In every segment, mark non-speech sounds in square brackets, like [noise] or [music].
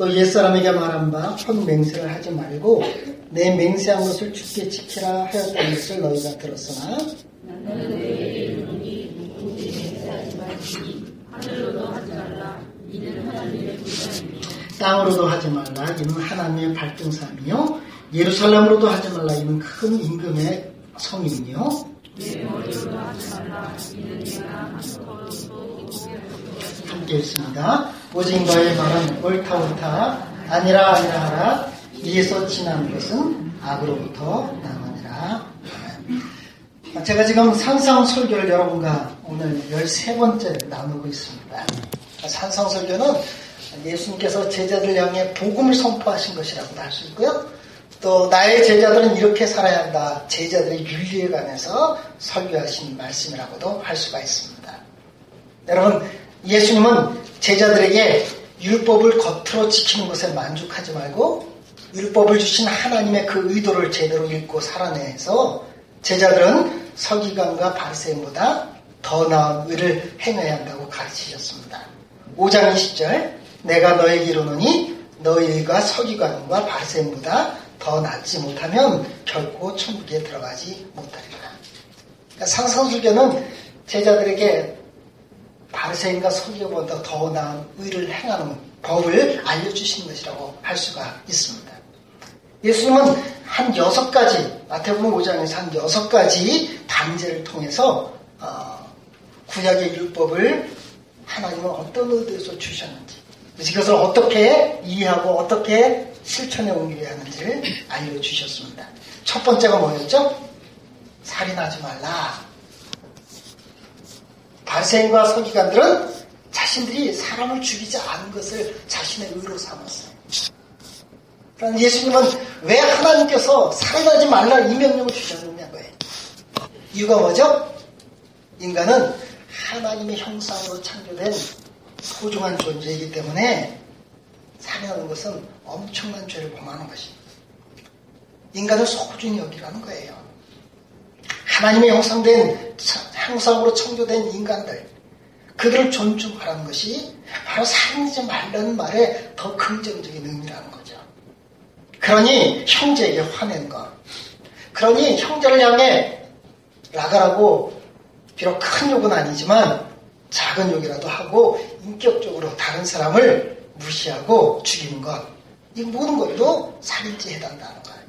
또 옛사람에게 말한 바 혼맹세를 하지 말고 내 맹세한 것을 죽게 지키라 하였다는 것을 너희가 들었으나. 땅으로도 하지 말라. 이는 하나님의 발등삼이요. 예루살렘으로도 하지 말라. 이는 큰 임금의 성이며 함께 있습니다. 오직 너의 말은 옳다 옳다 아니라 아니라 하라 이에서 지난 것은 악으로부터. 아멘. 제가 지금 산상설교를 여러분과 오늘 13번째 나누고 있습니다. 산상설교는 예수님께서 제자들 향해 복음을 선포하신 것이라고도 할 수 있고요. 또 나의 제자들은 이렇게 살아야 한다. 제자들의 윤리에 관해서 설교하신 말씀이라고도 할 수가 있습니다. 여러분 예수님은 제자들에게 율법을 겉으로 지키는 것에 만족하지 말고 율법을 주신 하나님의 그 의도를 제대로 읽고 살아내서 제자들은 서기관과 바리새인보다 더 나은 의를 행해야 한다고 가르치셨습니다. 5장 20절 내가 너에게 이르노니 너희 의가 서기관과 바리새인보다 더 낫지 못하면 결코 천국에 들어가지 못하리라. 그러니까 상상술교는 제자들에게 바리새인과 서기관보다 더 나은 의를 행하는 법을 알려주신 것이라고 할 수가 있습니다. 예수님은 한 여섯 가지 마태복음 5장에서 한 여섯 가지 단제를 통해서 어, 구약의 율법을 하나님은 어떤 의도에서 주셨는지 이것을 어떻게 이해하고 어떻게 실천에 옮겨야 하는지를 알려주셨습니다. 첫 번째가 뭐였죠? 살인하지 말라. 바리새인과 서기관들은 자신들이 사람을 죽이지 않은 것을 자신의 의로 삼았어요. 그러나 예수님은 왜 하나님께서 살인하지 말라 이 명령을 주셨느냐고요. 이유가 뭐죠? 인간은 하나님의 형상으로 창조된 소중한 존재이기 때문에 살인하는 것은 엄청난 죄를 범하는 것입니다. 인간을 소중히 여기라는 거예요. 하나님의 형상된 형상으로 창조된 인간들 그들을 존중하라는 것이 바로 살인하지 말라는 말의 더 긍정적인 의미라는 거죠. 그러니 형제에게 화낸 것. 그러니 형제를 향해 나가라고 비록 큰 욕은 아니지만 작은 욕이라도 하고 인격적으로 다른 사람을 무시하고 죽이는 것. 이 모든 것도 살인죄에 해당한다는 거예요.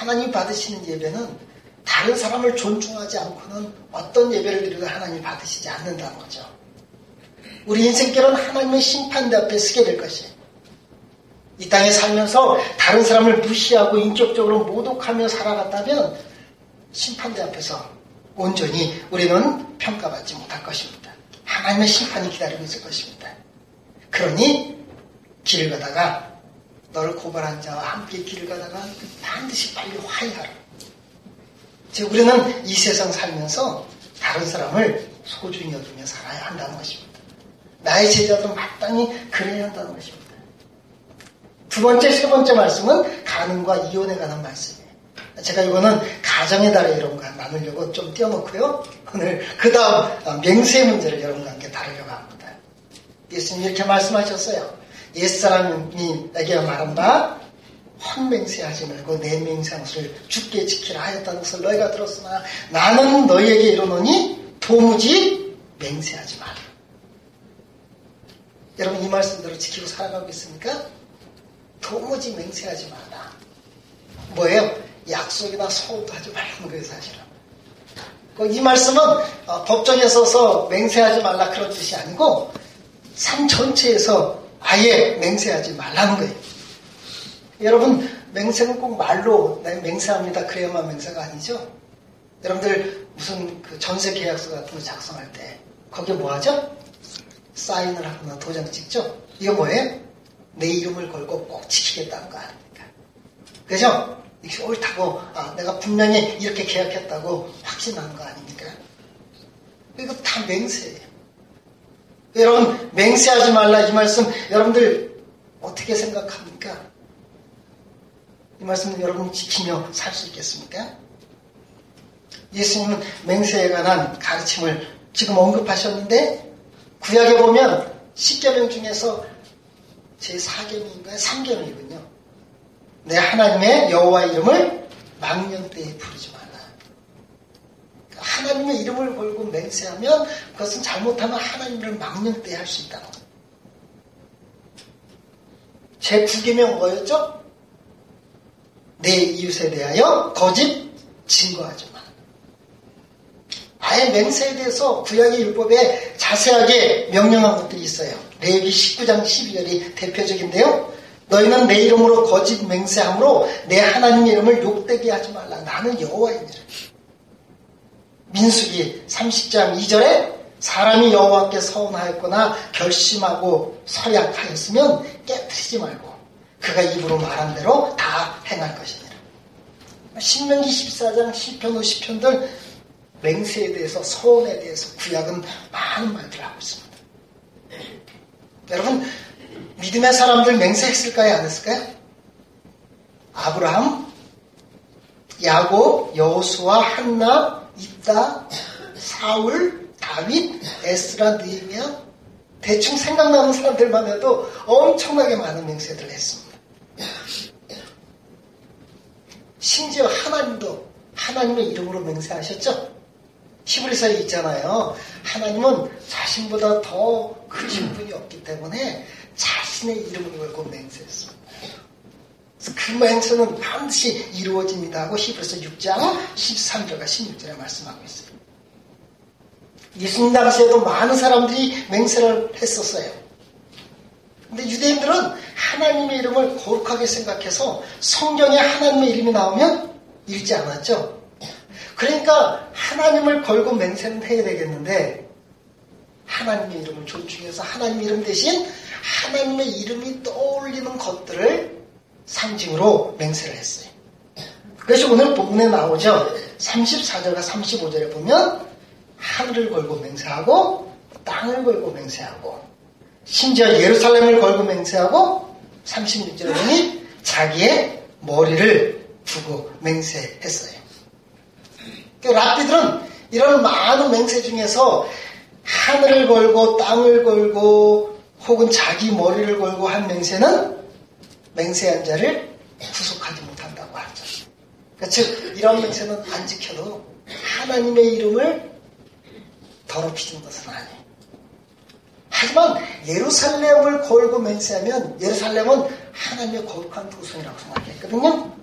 하나님 받으시는 예배는 다른 사람을 존중하지 않고는 어떤 예배를 드려도 하나님 받으시지 않는다는 거죠. 우리 인생길은 하나님의 심판대 앞에 서게 될 것이에요. 이 땅에 살면서 다른 사람을 무시하고 인격적으로 모독하며 살아갔다면 심판대 앞에서 온전히 우리는 평가받지 못할 것입니다. 하나님의 심판이 기다리고 있을 것입니다. 그러니 길을 가다가 너를 고발한 자와 함께 길을 가다가 반드시 빨리 화해하라. 즉 우리는 이 세상 살면서 다른 사람을 소중히 여기며 살아야 한다는 것입니다. 나의 제자들은 마땅히 그래야 한다는 것입니다. 두 번째, 세 번째 말씀은 가능과 이혼에 관한 말씀이에요. 제가 이거는 가정에 따라 여러분과 나누려고 좀 띄워놓고요. 오늘 그 다음 맹세 문제를 여러분과 함께 다루려고 합니다. 예수님 이렇게 말씀하셨어요. 옛사람이 내게 말한 바 헌맹세하지 말고 내 것을 죽게 지키라 하였다는 것을 너희가 들었으나 나는 너희에게 이르노니 도무지 맹세하지 마라. 여러분 이 말씀대로 지키고 살아가고 있습니까? 도무지 맹세하지 마라. 뭐예요? 약속이나 서울도 하지 말라는 거예요 사실은. 이 말씀은 어, 법정에 서서 맹세하지 말라 그런 뜻이 아니고 삶 전체에서 아예 맹세하지 말라는 거예요. 여러분 맹세는 꼭 말로 맹세합니다 그래야만 맹세가 아니죠. 여러분들 무슨 그 전세 계약서 같은 거 작성할 때 거기에 뭐 하죠? 사인을 하거나 도장 찍죠? 이거 뭐예요? 내 이름을 걸고 꼭 지키겠다는 거 아닙니까? 그죠? 이게 옳다고 아, 내가 분명히 이렇게 계약했다고 확신하는 거 아닙니까? 이거 다 맹세예요. 여러분 맹세하지 말라 이 말씀 여러분들 어떻게 생각합니까? 이 말씀 여러분 지키며 살 수 있겠습니까? 예수님은 맹세에 관한 가르침을 지금 언급하셨는데 구약에 보면 10계명 중에서 제4계명인가요? 3계명이군요. 내 하나님의 여호와 이름을 망년 때에 부르지 말라. 하나님의 이름을 걸고 맹세하면 그것은 잘못하면 하나님을 망년 때에 할수 있다는 거예요. 제 9계명 뭐였죠? 내 이웃에 대하여 거짓 증거하지 마. 아예 맹세에 대해서 구약의 율법에 자세하게 명령한 것들이 있어요. 레위 19장 12절이 대표적인데요. 너희는 내 이름으로 거짓 맹세함으로 내 하나님 의 이름을 욕되게 하지 말라. 나는 여호와이니라. 민수기 30장 2절에 사람이 여호와께 서운하였거나 결심하고 서약하였으면 깨뜨리지 말고 그가 입으로 말한 대로 다 행할 것이니라. 신명기 14장 10편 50편들 맹세에 대해서 서원에 대해서 구약은 많은 말들을 하고 있습니다. 여러분 믿음의 사람들 맹세했을까요? 안 했을까요? 아브라함, 야곱, 여호수아, 한나, 이다, 사울, 다윗, 에스라, 느헤미야 대충 생각나는 사람들만 해도 엄청나게 많은 맹세들을 했습니다. 심지어 하나님도 하나님의 이름으로 맹세하셨죠? 히브리서에 있잖아요. 하나님은 자신보다 더 크신 분이 없기 때문에 자신의 이름을 걸고 맹세했습니다. 그 맹세는 반드시 이루어집니다 하고 히브리서 6장 13절과 16절에 말씀하고 있어요. 예수님 당시에도 많은 사람들이 맹세를 했었어요. 근데 유대인들은 하나님의 이름을 거룩하게 생각해서 성경에 하나님의 이름이 나오면 읽지 않았죠. 그러니까 하나님을 걸고 맹세는 해야 되겠는데 하나님의 이름을 존중해서 하나님 이름 대신 하나님의 이름이 떠올리는 것들을 상징으로 맹세를 했어요. 그것이 오늘 본문에 나오죠. 34절과 35절에 보면 하늘을 걸고 맹세하고 땅을 걸고 맹세하고 심지어 예루살렘을 걸고 맹세하고 36절에 보니 자기의 머리를 두고 맹세했어요. 그 랍비들은 이런 많은 맹세 중에서 하늘을 걸고 땅을 걸고 혹은 자기 머리를 걸고 한 맹세는 맹세한 자를 구속하지 못한다고 하죠. 그러니까 즉 이런 맹세는 안 지켜도 하나님의 이름을 더럽히는 것은 아니에요. 하지만 예루살렘을 걸고 맹세하면 예루살렘은 하나님의 거룩한 도성이라고 생각했거든요.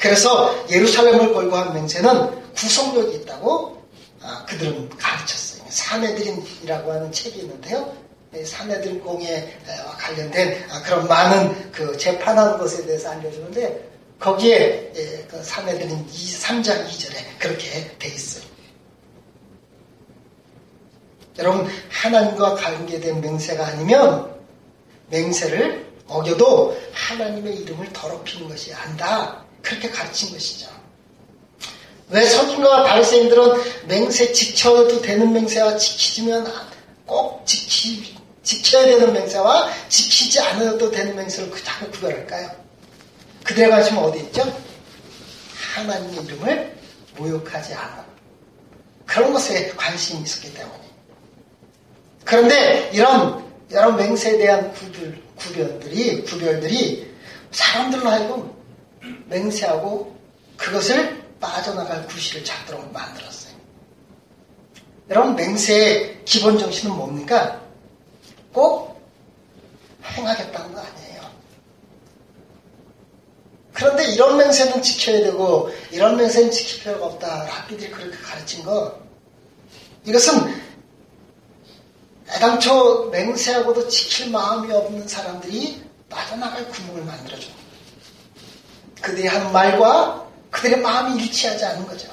그래서 예루살렘을 걸고 한 맹세는 구속력이 있다고 아, 그들은 가르쳤어요. 사내들인이라고 하는 책이 있는데요. 사내들 공에 관련된 아, 그런 많은 그 재판하는 것에 대해서 알려주는데 거기에 예, 그 사내들인 3장 2절에 그렇게 돼 있어요. 여러분 하나님과 관계된 맹세가 아니면 맹세를 어겨도 하나님의 이름을 더럽히는 것이 안다. 그렇게 가르친 것이죠. 왜 성인과 바리새인들은 맹세 지켜도 되는 맹세와 지키지면 꼭 지키, 지켜야 되는 맹세와 지키지 않아도 되는 맹세를 그 자꾸 구별할까요? 그들의 관심은 어디 있죠? 하나님의 이름을 모욕하지 않아. 그런 것에 관심이 있었기 때문에. 그런데 이런 여러 맹세에 대한 구별, 구별들이, 구별들이 사람들로 하여금 맹세하고 그것을 빠져나갈 구실을 찾도록 만들었어요. 여러분 맹세의 기본 정신은 뭡니까? 꼭 행하겠다는 거 아니에요. 그런데 이런 맹세는 지켜야 되고 이런 맹세는 지킬 필요가 없다. 랍비들이 그렇게 가르친 거. 이것은 애당초 맹세하고도 지킬 마음이 없는 사람들이 빠져나갈 구멍을 만들어줘. 그들이 하는 말과 그들의 마음이 일치하지 않는 거죠.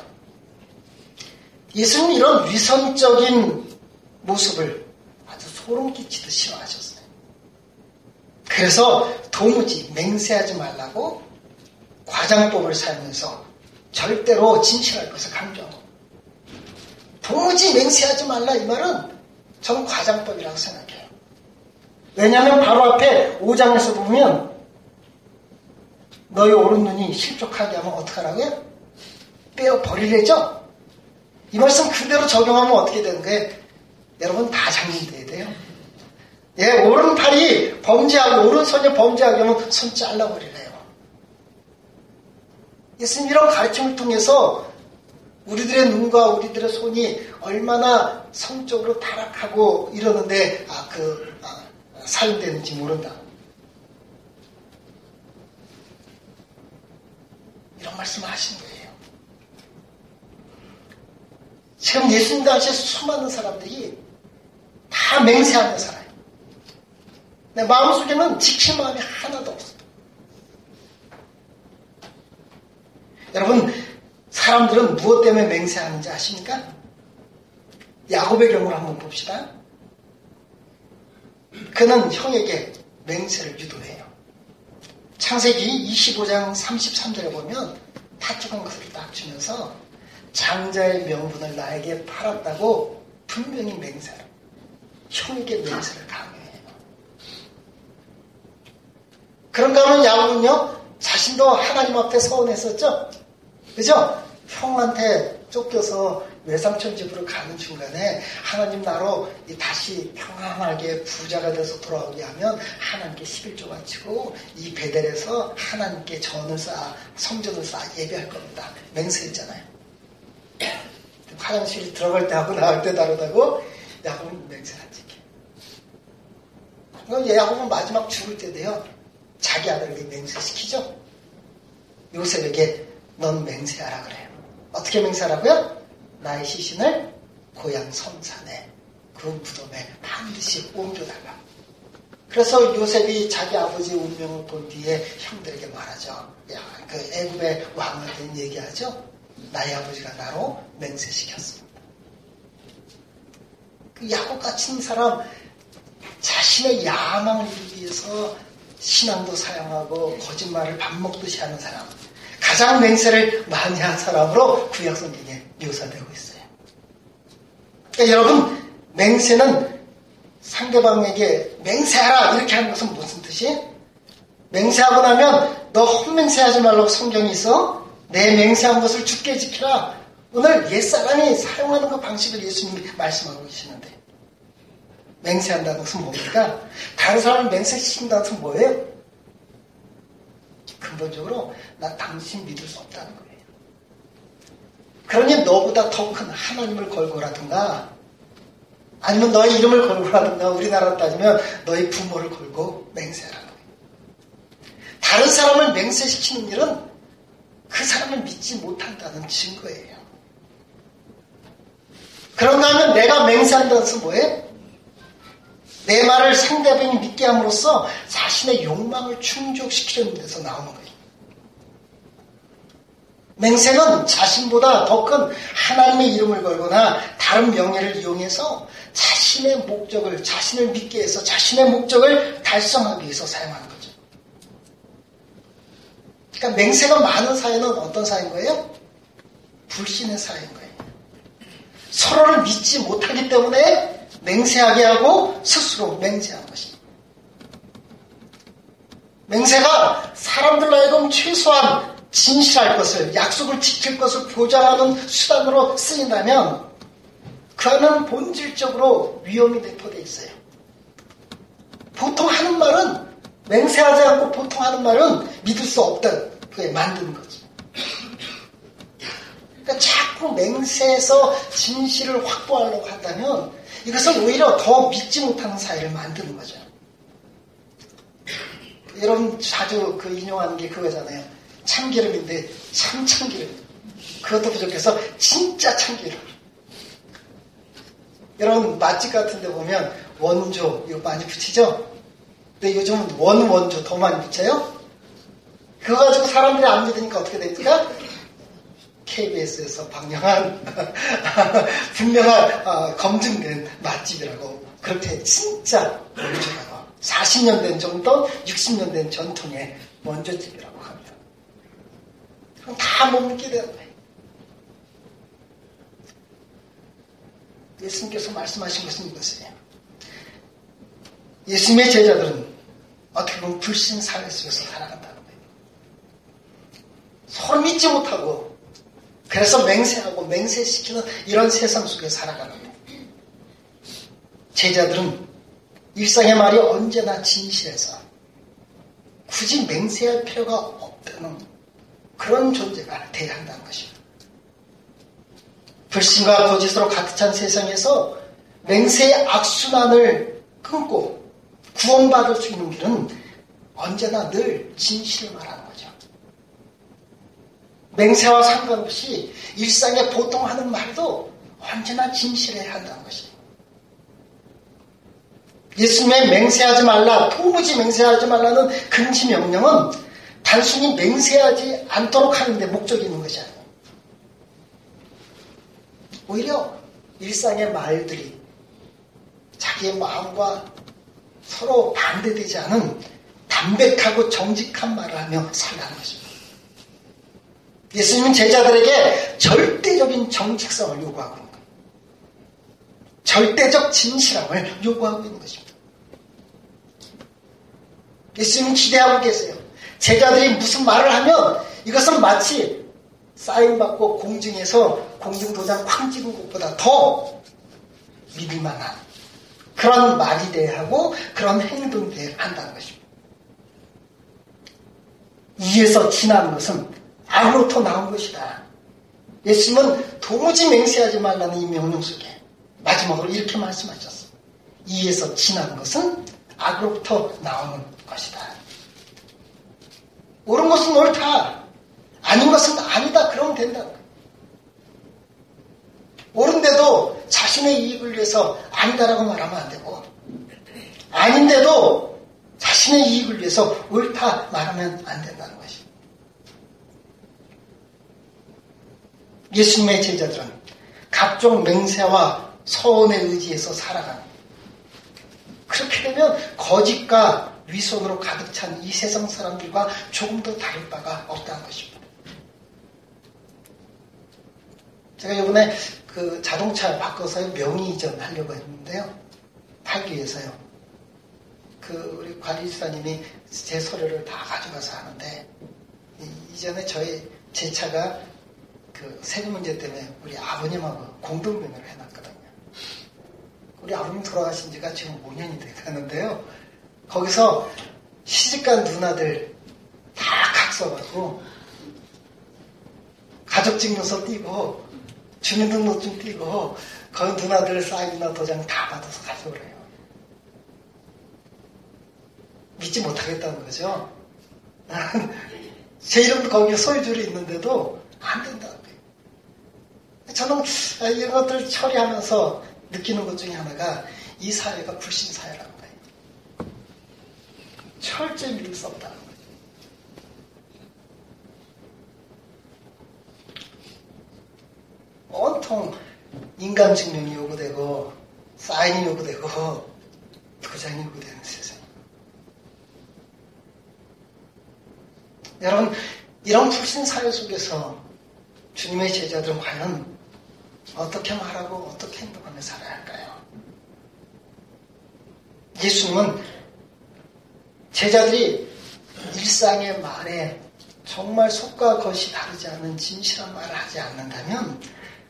예수님 이런 위선적인 모습을 소름 끼치듯 싫어하셨어요. 그래서 도무지 맹세하지 말라고 과장법을 사용해서 절대로 진실할 것을 강조하고 도무지 맹세하지 말라 이 말은 저는 과장법이라고 생각해요. 왜냐하면 바로 앞에 5장에서 보면 너희 오른 눈이 실족하게 하면 어떡하라고요? 빼어 버리래죠? 이 말씀 그대로 적용하면 어떻게 되는 거예요? 여러분 다 장님돼야 돼요. 예, 오른팔이 범죄하고 오른손이 범죄하게 하면 손 잘라버리래요. 예수님 이런 가르침을 통해서 우리들의 눈과 우리들의 손이 얼마나 성적으로 타락하고 이러는데 아, 그 아, 사용되는지 모른다. 이런 말씀을 하신 거예요. 지금 예수님 당시에 수많은 사람들이 다 맹세하며 살아요. 내 마음속에는 지킬 마음이 하나도 없어요. 여러분, 사람들은 무엇 때문에 맹세하는지 아십니까? 야곱의 경우를 한번 봅시다. 그는 형에게 맹세를 유도해요. 창세기 25장 33절에 보면 팥죽은 것을 딱 주면서 장자의 명분을 나에게 팔았다고 분명히 맹세를 형에게 맹세를 강요해요. 그런가 하면 야곱은요 자신도 하나님 앞에 서운했었죠. 그죠? 형한테 쫓겨서 외삼촌 집으로 가는 중간에 하나님 나로 다시 평안하게 부자가 돼서 돌아오게 하면 하나님께 11조 바치고 이 베델에서 하나님께 전을 쌓아 성전을 쌓아 예배할 겁니다. 맹세했잖아요. [clears throat] 화장실 들어갈 때 하고 나올 때 다르다고 야곱은 맹세를 안지 켜. 그럼 야곱은 마지막 죽을 때 돼요. 자기 아들에게 맹세시키죠. 요셉에게 넌 맹세하라 그래요. 어떻게 맹세하라고요? 나의 시신을 고향 성산에 그 무덤에 반드시 옮겨달라. 그래서 요셉이 자기 아버지의 운명을 본 뒤에 형들에게 말하죠. 야, 그 애굽의 왕한테 얘기하죠. 나의 아버지가 나로 맹세시켰습니다. 그 야곱 같은 사람 자신의 야망을 위해서 신앙도 사용하고 거짓말을 밥 먹듯이 하는 사람 가장 맹세를 많이 한 사람으로 구약 성경에 묘사되고 있어요. 그러니까 여러분 맹세는 상대방에게 맹세하라 이렇게 하는 것은 무슨 뜻이? 맹세하고 나면 너 헛맹세하지 말라고 성경이 있어. 내 맹세한 것을 죽게 지키라. 오늘 옛사람이 사용하는 그 방식을 예수님이 말씀하고 계시는데 맹세한다는 것은 뭡니까? 다른 사람을 맹세시킨다는 것은 뭐예요? 근본적으로 나 당신 믿을 수 없다는 거예요. 그러니 너보다 더 큰 하나님을 걸고라든가 아니면 너의 이름을 걸고라든가 우리나라로 따지면 너의 부모를 걸고 맹세하라는 거예요. 다른 사람을 맹세시키는 일은 그 사람을 믿지 못한다는 증거예요. 그런가 하면 내가 맹세한다는 것은 뭐예요? 내 말을 상대방이 믿게 함으로써 자신의 욕망을 충족시키려는 데서 나오는 거예요. 맹세는 자신보다 더 큰 하나님의 이름을 걸거나 다른 명예를 이용해서 자신의 목적을, 자신을 믿게 해서 자신의 목적을 달성하기 위해서 사용하는 거죠. 그러니까 맹세가 많은 사회는 어떤 사회인 거예요? 불신의 사회인 거예요. 서로를 믿지 못하기 때문에 맹세하게 하고 스스로 맹세하는 것입니다. 맹세가 사람들 하여금 최소한 진실할 것을, 약속을 지킬 것을 보장하는 수단으로 쓰인다면 그는 본질적으로 위험이 내포되어 있어요. 보통 하는 말은 맹세하지 않고 보통 하는 말은 믿을 수 없다. 그게 만드는 거지. 그러니까 자꾸 맹세해서 진실을 확보하려고 한다면 이것은 오히려 더 믿지 못하는 사회를 만드는 거죠. 여러분 자주 그 인용하는 게 그거잖아요. 참기름인데 참 참기름. 그것도 부족해서 진짜 참기름. 여러분 맛집 같은 데 보면 원조 이거 많이 붙이죠? 근데 요즘은 원 원조 더 많이 붙여요? 그거 가지고 사람들이 안 믿으니까 어떻게 됩니까? KBS에서 방영한 [laughs] 분명한 어, 검증된 맛집이라고 그렇게 진짜 원조라고 40년 된 정도, 60년 된 전통의 원조집이라고 합니다. 그럼 다 못 믿게 되는 거예요. 예수님께서 말씀하신 것은 이것이에요. 예수님의 제자들은 어떻게 보면 불신 사회 속에서 살아간다는 거예요. 서로 믿지 못하고 그래서 맹세하고 맹세시키는 이런 세상 속에 살아가는. 제자들은 일상의 말이 언제나 진실해서 굳이 맹세할 필요가 없다는 그런 존재가 돼야 한다는 것입니다. 불신과 거짓으로 가득 찬 세상에서 맹세의 악순환을 끊고 구원받을 수 있는 길은 언제나 늘 진실을 말하는. 맹세와 상관없이 일상에 보통 하는 말도 언제나 진실해야 한다는 것입니다. 예수님의 맹세하지 말라, 도무지 맹세하지 말라는 금지 명령은 단순히 맹세하지 않도록 하는데 목적이 있는 것이 아니에요. 오히려 일상의 말들이 자기의 마음과 서로 반대되지 않은 담백하고 정직한 말을 하며 살라는 것입니다. 예수님은 제자들에게 절대적인 정직성을 요구하고 있는 거예요. 절대적 진실함을 요구하고 있는 것입니다. 예수님은 기대하고 계세요. 제자들이 무슨 말을 하면 이것은 마치 사인받고 공증해서 공증도장 쾅 찍은 것보다 더 믿을 만한 그런 말이 돼야 하고 그런 행동 돼야 한다는 것입니다. 이에서 지나는 것은 악으로부터 나온 것이다. 예수님은 도무지 맹세하지 말라는 이 명령 속에 마지막으로 이렇게 말씀하셨어. 이에서 지나는 것은 악으로부터 나오는 것이다. 옳은 것은 옳다. 아닌 것은 아니다. 그러면 된다. 옳은데도 자신의 이익을 위해서 아니다라고 말하면 안 되고 아닌데도 자신의 이익을 위해서 옳다 말하면 안 된다는 것이. 예수님의 제자들은 각종 맹세와 서원에 의지해서 살아가는 그렇게 되면 거짓과 위선으로 가득 찬 이 세상 사람들과 조금 더 다를 바가 없다는 것입니다. 제가 이번에 그 자동차 바꿔서 명의 이전 하려고 했는데요. 팔기 위해서요. 그 우리 관리사님이 제 서류를 다 가져가서 하는데 이전에 저희 제 차가 그 세금 문제 때문에 우리 아버님하고 공동명의를 해놨거든요. 우리 아버님 돌아가신 지가 지금 5년이 돼가는데요. 거기서 시집간 누나들 다 각서가고 가족 증명서 띄고 주민등록증 띄고 그 누나들 사인이나 도장 다 받아서 가져오래요. 믿지 못하겠다는 거죠. [laughs] 제 이름도 거기에 소유줄이 있는데도 안 거예요. 저는 이런 것들 처리하면서 느끼는 것 중에 하나가 이 사회가 불신 사회라는 거예요. 철저히 믿을 수 없다는 거예요. 온통 인감 증명이 요구되고 사인이 요구되고 도장이 요구되는 세상. 여러분 이런 불신 사회 속에서 주님의 제자들은 과연 어떻게 말하고 어떻게 행동하며 살아야 할까요? 예수님은 제자들이 일상의 말에 정말 속과 겉이 다르지 않은 진실한 말을 하지 않는다면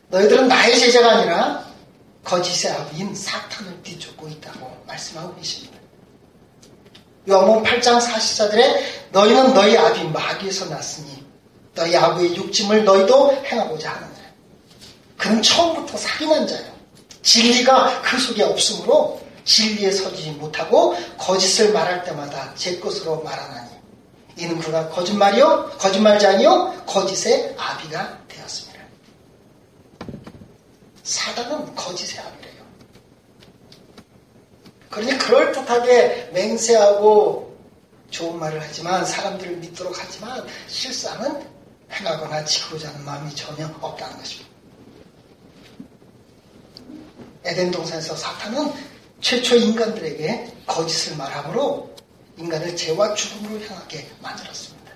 너희들은 나의 제자가 아니라 거짓의 아비인 사탄을 뒤쫓고 있다고 말씀하고 계십니다. 요한복음 8장 44절에 너희는 너희 아비 마귀에서 났으니 너희 아비의 육짐을 너희도 행하고자 하느니라. 그는 처음부터 사기난 자예요. 진리가 그 속에 없으므로 진리에 서지 못하고 거짓을 말할 때마다 제 것으로 말하나니 이는 그가 거짓말이요, 거짓말장이요, 거짓의 아비가 되었습니다. 사단은 거짓의 아비래요. 그러니 그럴듯하게 맹세하고 좋은 말을 하지만 사람들을 믿도록 하지만 실상은 행하거나 지키고자 하는 마음이 전혀 없다는 것입니다. 에덴 동산에서 사탄은 최초 인간들에게 거짓을 말함으로 인간을 죄와 죽음으로 향하게 만들었습니다.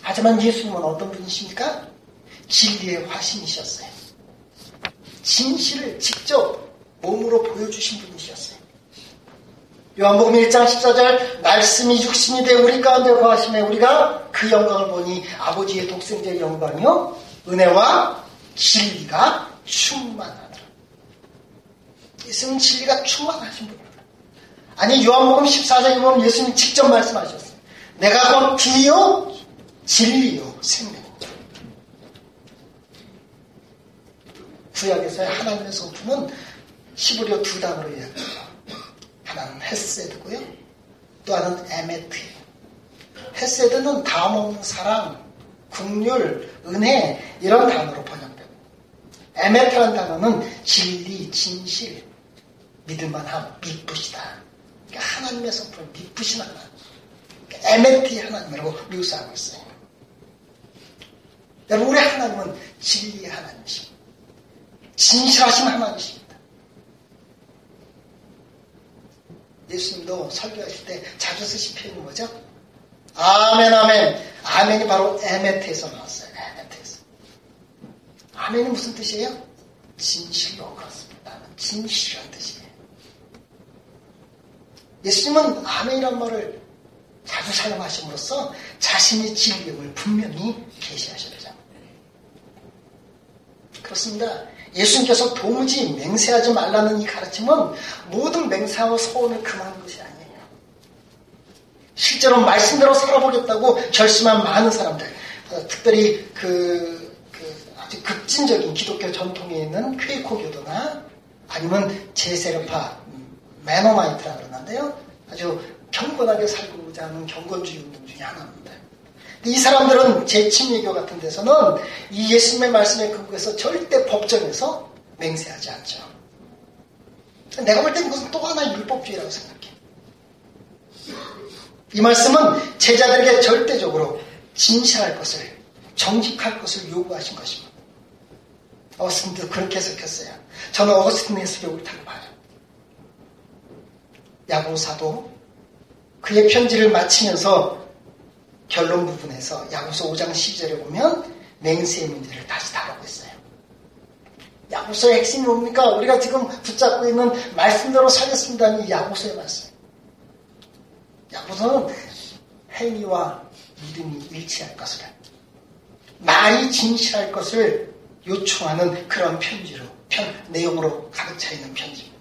하지만 예수님은 어떤 분이십니까? 진리의 화신이셨어요. 진실을 직접 몸으로 보여주신 분이셨어요. 요한복음 1장 14절 말씀이 육신이 되어 우리 가운데 거하심에 우리가 그 영광을 보니 아버지의 독생자의 영광이요 은혜와 진리가 충만하더라. 예수님 진리가 충만하신 분입니다. 아니 요한복음 14장에 보면 예수님 직접 말씀하셨어요. 내가 곧 길이요 진리요 생명이다. 구약에서의 하나님의 성품은 히브리어 두 단어로 이야기해요. 하나는 헤세드고요. 또 하나는 에메트예요. 헤세드는 다함 없는 사랑, 국률, 은혜 이런 단어로 번역되고 에메트라는 단어는 진리, 진실, 믿을만함, 미쁘시다. 그러니까 하나님의 성품을 미쁘신 하나님. 에메트의 하나님이라고 묘사하고 있어요. 여러분 우리 하나님은 진리의 하나님이십니다. 진실하신 하나님이십니다. 예수님도 설교하실 때 자주 쓰신 표현이 뭐죠? 아멘, 아멘. 아멘이 바로 에메트에서 나왔어요. 아멘이 무슨 뜻이에요? 진실로 그렇습니다. 진실이란 뜻이에요. 예수님은 아멘이란 말을 자주 사용하심으로써 자신의 진리임을 분명히 계시하셨죠. 그렇습니다. 예수님께서 도무지 맹세하지 말라는 이 가르침은 모든 맹세와 소원을 금하는 것이 아니에요. 실제로 말씀대로 살아보겠다고 결심한 많은 사람들, 어, 특별히 그, 급진적인 기독교 전통에 있는 퀘이코 교도나 아니면 제세르파 매너마이트라 그러는데요. 아주 경건하게 살고자 하는 경건주의 운동 중에 하나입니다. 이 사람들은 제7예교 같은 데서는 이 예수님의 말씀에 근거해서 절대 법정에서 맹세하지 않죠. 내가 볼 땐 그것은 또 하나의 율법주의라고 생각해. 이 말씀은 제자들에게 절대적으로 진실할 것을, 정직할 것을 요구하신 것입니다. 어스틴도 그렇게 해석했어요. 저는 어스틴의 해석이 옳다고 봐요. 야고사도 그의 편지를 마치면서 결론 부분에서 야구서 5장 10절에 보면 맹세의 문제를 다시 다루고 있어요. 야구서의 핵심이 뭡니까? 우리가 지금 붙잡고 있는 말씀대로 살겠습니다는 야구서의 말씀. 야구서는 행위와 믿음이 일치할 것을 말이 진실할 것을 요청하는 그런 편지로 편 내용으로 가득 차 있는 편지입니다.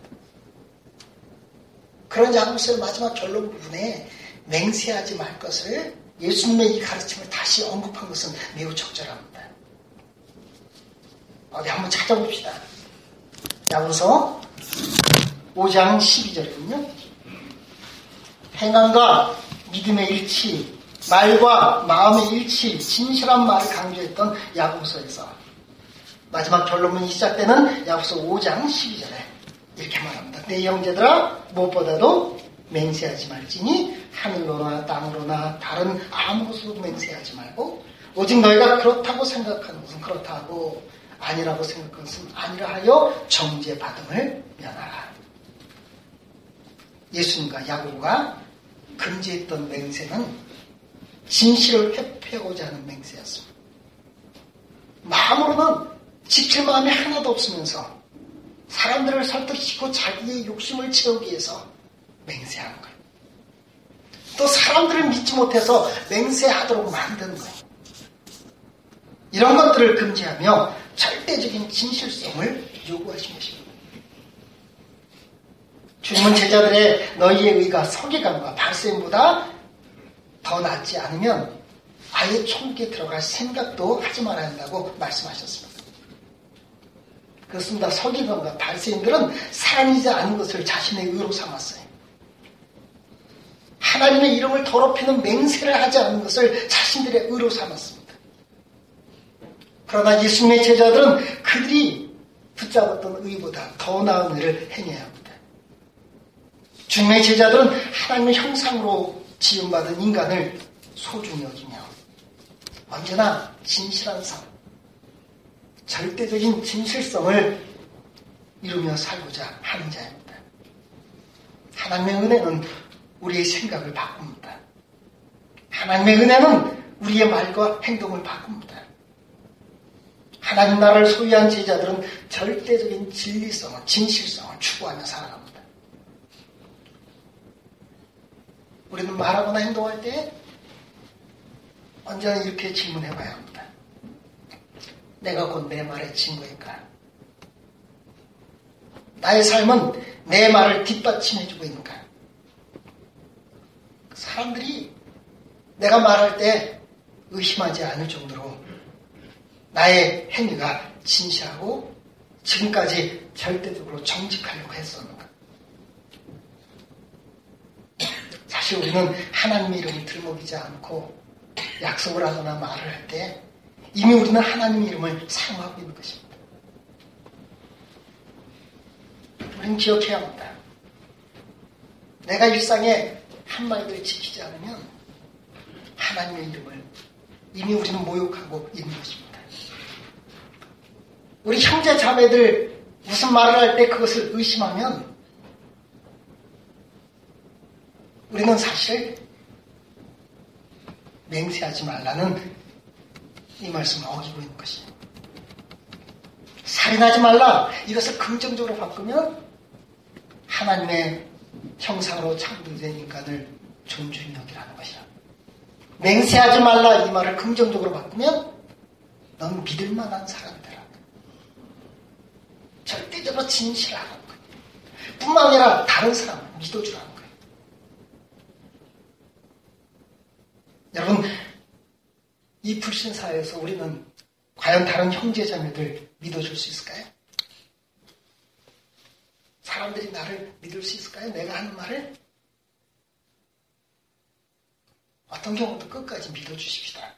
그런 야구서의 마지막 결론 부분에 맹세하지 말 것을 예수님의 이 가르침을 다시 언급한 것은 매우 적절합니다. 어디 한번 찾아봅시다. 야구서 5장 12절이군요. 행함과 믿음의 일치, 말과 마음의 일치, 진실한 말을 강조했던 야구서에서 마지막 결론문이 시작되는 야구서 5장 12절에 이렇게 말합니다. 내 형제들아 무엇보다도 맹세하지 말지니 하늘로나 땅으로나 다른 아무것으로 맹세하지 말고 오직 너희가 그렇다고 생각하는 것은 그렇다고 아니라고 생각하는 것은 아니라 하여 정죄받음을 면하라. 예수님과 야고가 금지했던 맹세는 진실을 회피하고자 하는 맹세였습니다. 마음으로는 지킬 마음이 하나도 없으면서 사람들을 설득시키고 자기의 욕심을 채우기 위해서 맹세하는 거예요. 또 사람들을 믿지 못해서 맹세하도록 만든 거예요. 이런 것들을 금지하며 절대적인 진실성을 요구하신 것입니다. 주님은 제자들의 너희의 의가 서기관과 발생보다 더 낫지 않으면 아예 천국에 들어갈 생각도 하지 말아야 한다고 말씀하셨습니다. 그렇습니다. 서기관과 발생들은 사람이지 않은 것을 자신의 의로 삼았어요. 하나님의 이름을 더럽히는 맹세를 하지 않는 것을 자신들의 의로 삼았습니다. 그러나 예수님의 제자들은 그들이 붙잡았던 의보다 더 나은 일을 행해야 합니다. 주님의 제자들은 하나님의 형상으로 지음받은 인간을 소중히 여기며 언제나 진실한 삶, 절대적인 진실성을 이루며 살고자 하는 자입니다. 하나님의 은혜는 우리의 생각을 바꿉니다. 하나님의 은혜는 우리의 말과 행동을 바꿉니다. 하나님 나라를 소유한 제자들은 절대적인 진리성을, 진실성을 추구하며 살아갑니다. 우리는 말하거나 행동할 때 언제나 이렇게 질문해 봐야 합니다. 내가 곧 내 말의 친구일까? 나의 삶은 내 말을 뒷받침해주고 있는가? 사람들이 내가 말할 때 의심하지 않을 정도로 나의 행위가 진실하고 지금까지 절대적으로 정직하려고 했었는가? 사실 우리는 하나님의 이름을 들먹이지 않고 약속을 하거나 말을 할 때 이미 우리는 하나님의 이름을 사용하고 있는 것입니다. 우리는 기억해야 합니다. 내가 일상에 한마디를 지키지 않으면 하나님의 이름을 이미 우리는 모욕하고 있는 것입니다. 우리 형제 자매들 무슨 말을 할 때 그것을 의심하면 우리는 사실 맹세하지 말라는 이 말씀을 어기고 있는 것이에요. 살인하지 말라. 이것을 긍정적으로 바꾸면 하나님의 형상으로 창조된 인간을 존중히 여기라는 것이야. 맹세하지 말라 이 말을 긍정적으로 바꾸면 넌 믿을 만한 사람이더라. 절대적으로 진실하는 거예요. 뿐만 아니라 다른 사람을 믿어주라는 거예요. 여러분, 이 불신사회에서 우리는 과연 다른 형제자매들 믿어줄 수 있을까요? 사람들이 나를 믿을 수 있을까요? 내가 하는 말을? 어떤 경우도 끝까지 믿어주십시다.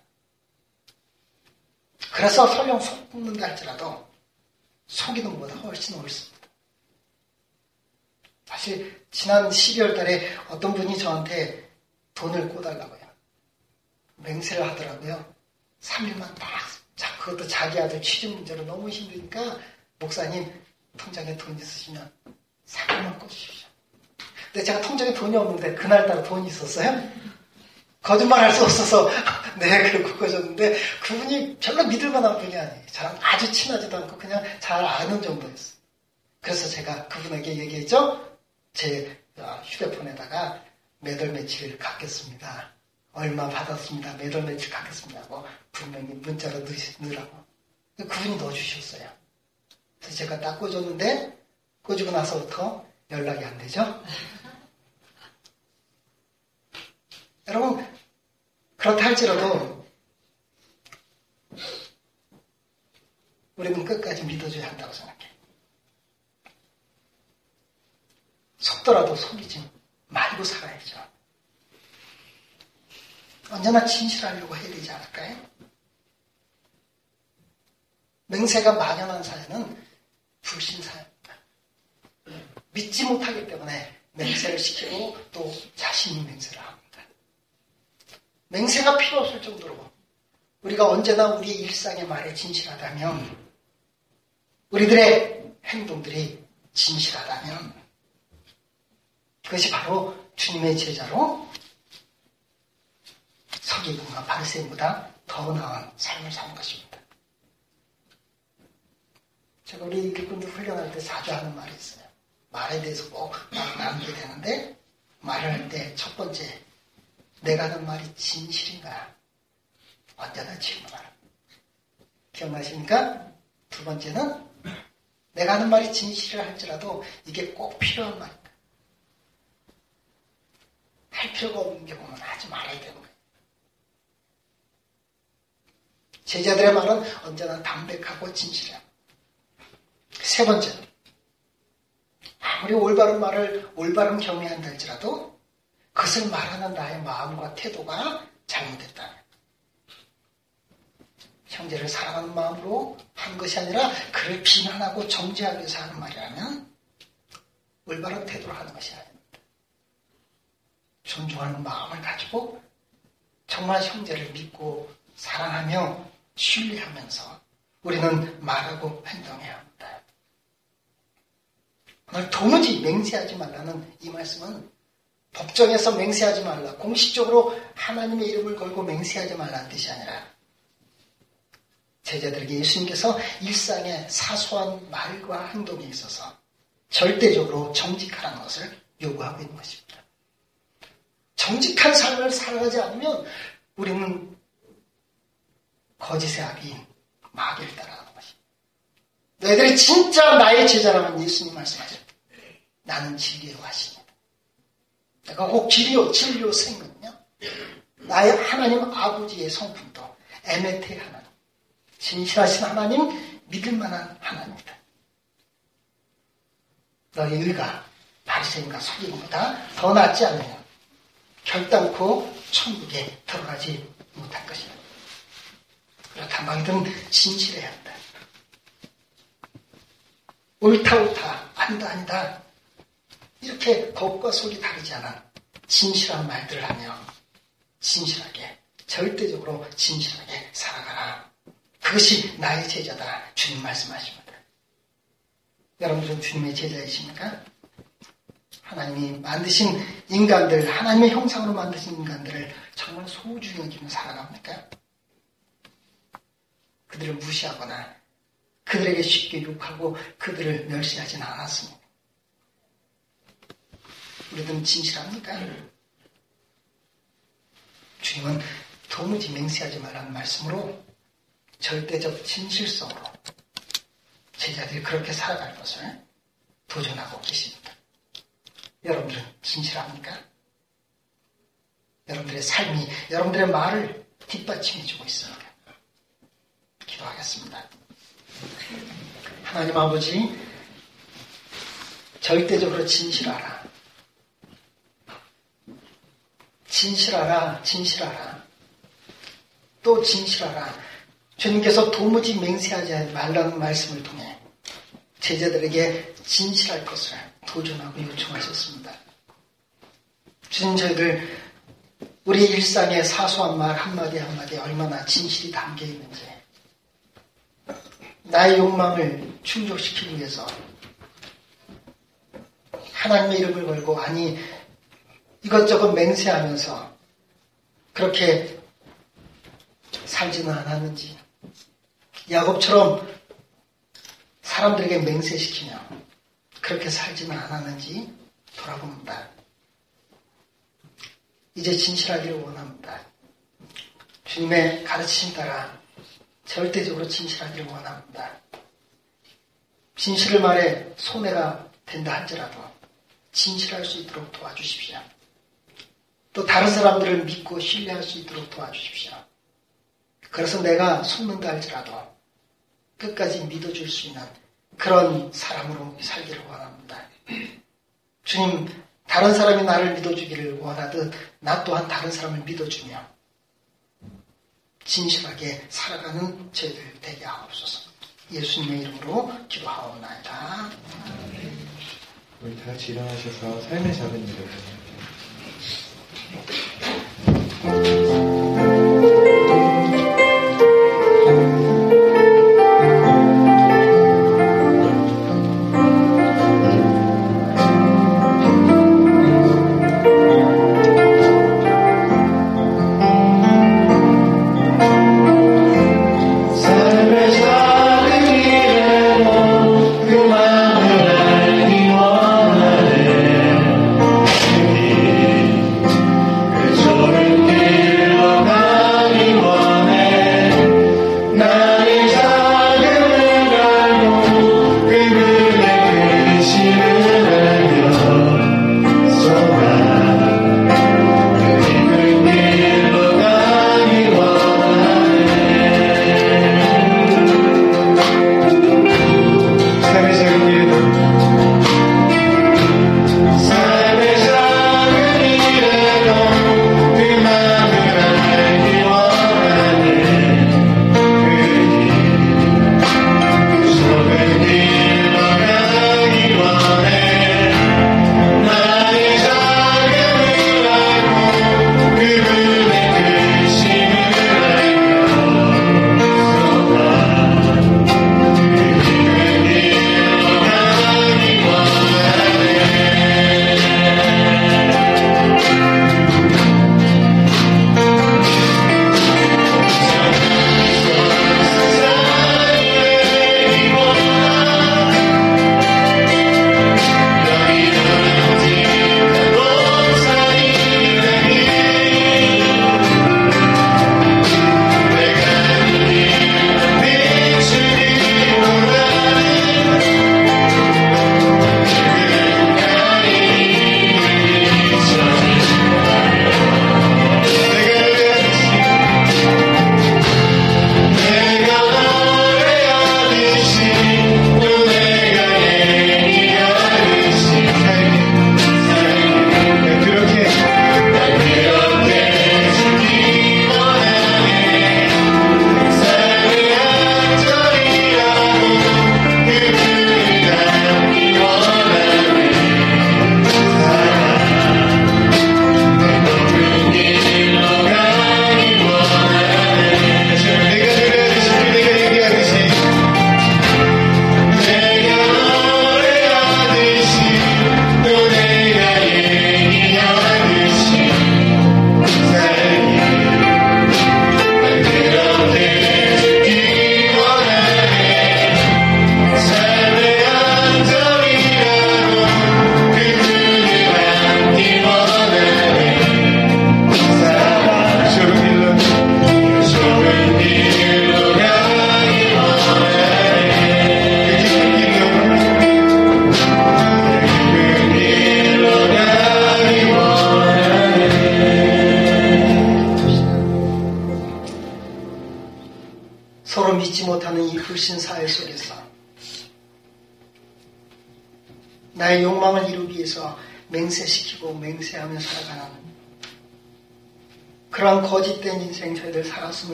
그래서 설령 속는다 할지라도 속이는 것보다 훨씬 옳습니다. 사실 지난 12월 달에 어떤 분이 저한테 돈을 꿔달라고요. 맹세를 하더라고요. 3일만 딱, 자, 그것도 자기 아들 취직 문제로 너무 힘드니까 목사님 통장에 돈 있으시면 3일만 꿔주십시오. 근데 제가 통장에 돈이 없는데 그날따라 돈이 있었어요. 거짓말 할 수 없어서 [laughs] 네 그렇게 꺼졌는데 그분이 별로 믿을 만한 분이 아니에요. 저랑 아주 친하지도 않고 그냥 잘 아는 정도였어요. 그래서 제가 그분에게 얘기했죠. 제 휴대폰에다가 매달 며칠 갖겠습니다. 얼마 받았습니다. 매달 며칠 갖겠습니다. 하고 분명히 문자로 넣으라고. 그분이 넣어주셨어요. 그래서 제가 딱 꽂았는데 꽂고 나서부터 연락이 안 되죠. [laughs] 여러분 그렇다 할지라도 우리는 끝까지 믿어줘야 한다고 생각해. 속더라도 속이지 말고 살아야죠. 언제나 진실하려고 해야 되지 않을까요? 맹세가 만연한 사회는 불신사입니다. 믿지 못하기 때문에 맹세를 시키고 또 자신이 맹세를 합니다. 맹세가 필요 없을 정도로 우리가 언제나 우리의 일상의 말에 진실하다면 우리들의 행동들이 진실하다면 그것이 바로 주님의 제자로 서기관과 바리새인보다 더 나은 삶을 사는 것입니다. 제가 우리 일꾼들 훈련할 때 자주 하는 말이 있어요. 말에 대해서 꼭 나누게 되는데 말을 할 때 첫 번째 내가 하는 말이 진실인가? 언제나 질문하라. 기억나십니까? 두 번째는 내가 하는 말이 진실을 할지라도 이게 꼭 필요한 말인가? 할 필요가 없는 경우는 하지 말아야 되는 거예요. 제자들의 말은 언제나 담백하고 진실해요. 세 번째는 아무리 올바른 말을 올바른 경외한다 할지라도 그 그것을 말하는 나의 마음과 태도가 잘못됐다. 형제를 사랑하는 마음으로 한 것이 아니라 그를 비난하고 정죄하기 위해서 하는 말이라면 올바른 태도로 하는 것이 아닙니다. 존중하는 마음을 가지고 정말 형제를 믿고 사랑하며 신뢰하면서 우리는 말하고 행동해야 합니다. 오늘 도무지 맹세하지 말라는 이 말씀은 법정에서 맹세하지 말라, 공식적으로 하나님의 이름을 걸고 맹세하지 말라는 뜻이 아니라 제자들에게 예수님께서 일상의 사소한 말과 행동에 있어서 절대적으로 정직하라는 것을 요구하고 있는 것입니다. 정직한 삶을 살아가지 않으면 우리는 거짓의 아비인 마귀를 따라가는 것입니다. 너희들이 진짜 나의 제자라면 예수님 말씀하죠. 나는 진리의 화신이다. 내가 꼭 진리요, 진리요 생거든요. 나의 하나님 아버지의 성품도 에메테 하나님, 진실하신 하나님, 믿을 만한 하나님이다. 너희 의가 바리새인과 서기관보다 더 낫지 않느냐. 결단코 천국에 들어가지 못할 것이다. 너희들은 진실해야 한다. 옳다 옳다 아니다 아니다 이렇게 겉과 속이 다르지 않아 진실한 말들을 하며 진실하게 절대적으로 진실하게 살아가라. 그것이 나의 제자다. 주님 말씀하십니다. 여러분들은 주님의 제자이십니까? 하나님이 만드신 인간들, 하나님의 형상으로 만드신 인간들을 정말 소중히 여기며 살아갑니까? 그들을 무시하거나 그들에게 쉽게 욕하고 그들을 멸시하지는 않았습니다. 우리들은 진실합니까? 주님은 도무지 맹세하지 말라는 말씀으로 절대적 진실성으로 제자들이 그렇게 살아갈 것을 도전하고 계십니다. 여러분들은 진실합니까? 여러분들의 삶이 여러분들의 말을 뒷받침해주고 있습니다. 기도하겠습니다. 하나님 아버지, 절대적으로 진실하라. 진실하라, 진실하라. 또 진실하라. 주님께서 도무지 맹세하지 말라는 말씀을 통해 제자들에게 진실할 것을 도전하고 요청하셨습니다. 주님 저희들 우리 일상의 사소한 말 한마디 한마디 얼마나 진실이 담겨 있는지 나의 욕망을 충족시키기 위해서 하나님의 이름을 걸고 아니 이것저것 맹세하면서 그렇게 살지는 않았는지 야곱처럼 사람들에게 맹세시키며 그렇게 살지는 않았는지 돌아봅니다. 이제 진실하기를 원합니다. 주님의 가르치심 따라 절대적으로 진실하기를 원합니다. 진실을 말해 손해가 된다 할지라도 진실할 수 있도록 도와주십시오. 또 다른 사람들을 믿고 신뢰할 수 있도록 도와주십시오. 그래서 내가 속는다 할지라도 끝까지 믿어줄 수 있는 그런 사람으로 살기를 원합니다. [clears throat] 주님, 다른 사람이 나를 믿어주기를 원하듯 나 또한 다른 사람을 믿어주며 진실하게 살아가는 저희들 되게 하옵소서. 예수님의 이름으로 기도하옵나이다. 우리 다 같이 일어나셔서 삶의 작은 일을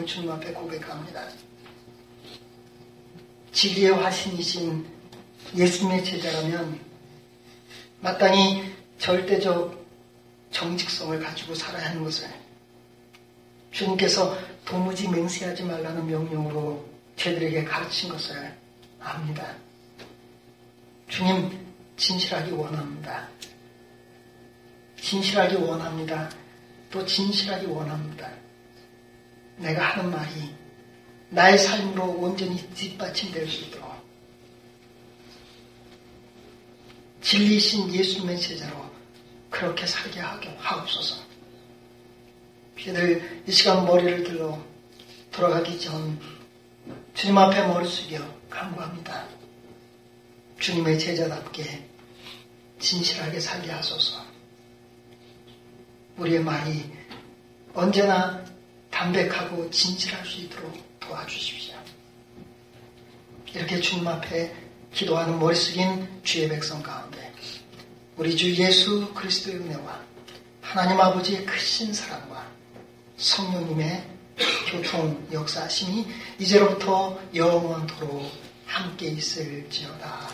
주님 앞에 고백합니다. 진리의 화신이신 예수님의 제자라면 마땅히 절대적 정직성을 가지고 살아야 하는 것을 주님께서 도무지 맹세하지 말라는 명령으로 저희들에게 가르친 것을 압니다. 주님 진실하기 원합니다. 진실하기 원합니다. 또 진실하기 원합니다. 내가 하는 말이 나의 삶으로 온전히 뒷받침될 수 있도록 진리신 예수님의 제자로 그렇게 살게 하옵소서. 저희들 이 시간 머리를 들러 돌아가기 전 주님 앞에 머리 숙여 간구합니다. 주님의 제자답게 진실하게 살게 하소서. 우리의 말이 언제나 담백하고 진실할 수 있도록 도와주십시오. 이렇게 주님 앞에 기도하는 머리 숙인 주의 백성 가운데 우리 주 예수 그리스도의 은혜와 하나님 아버지의 크신 사랑과 성령님의 교통 역사심이 이제로부터 영원토록 함께 있을지어다.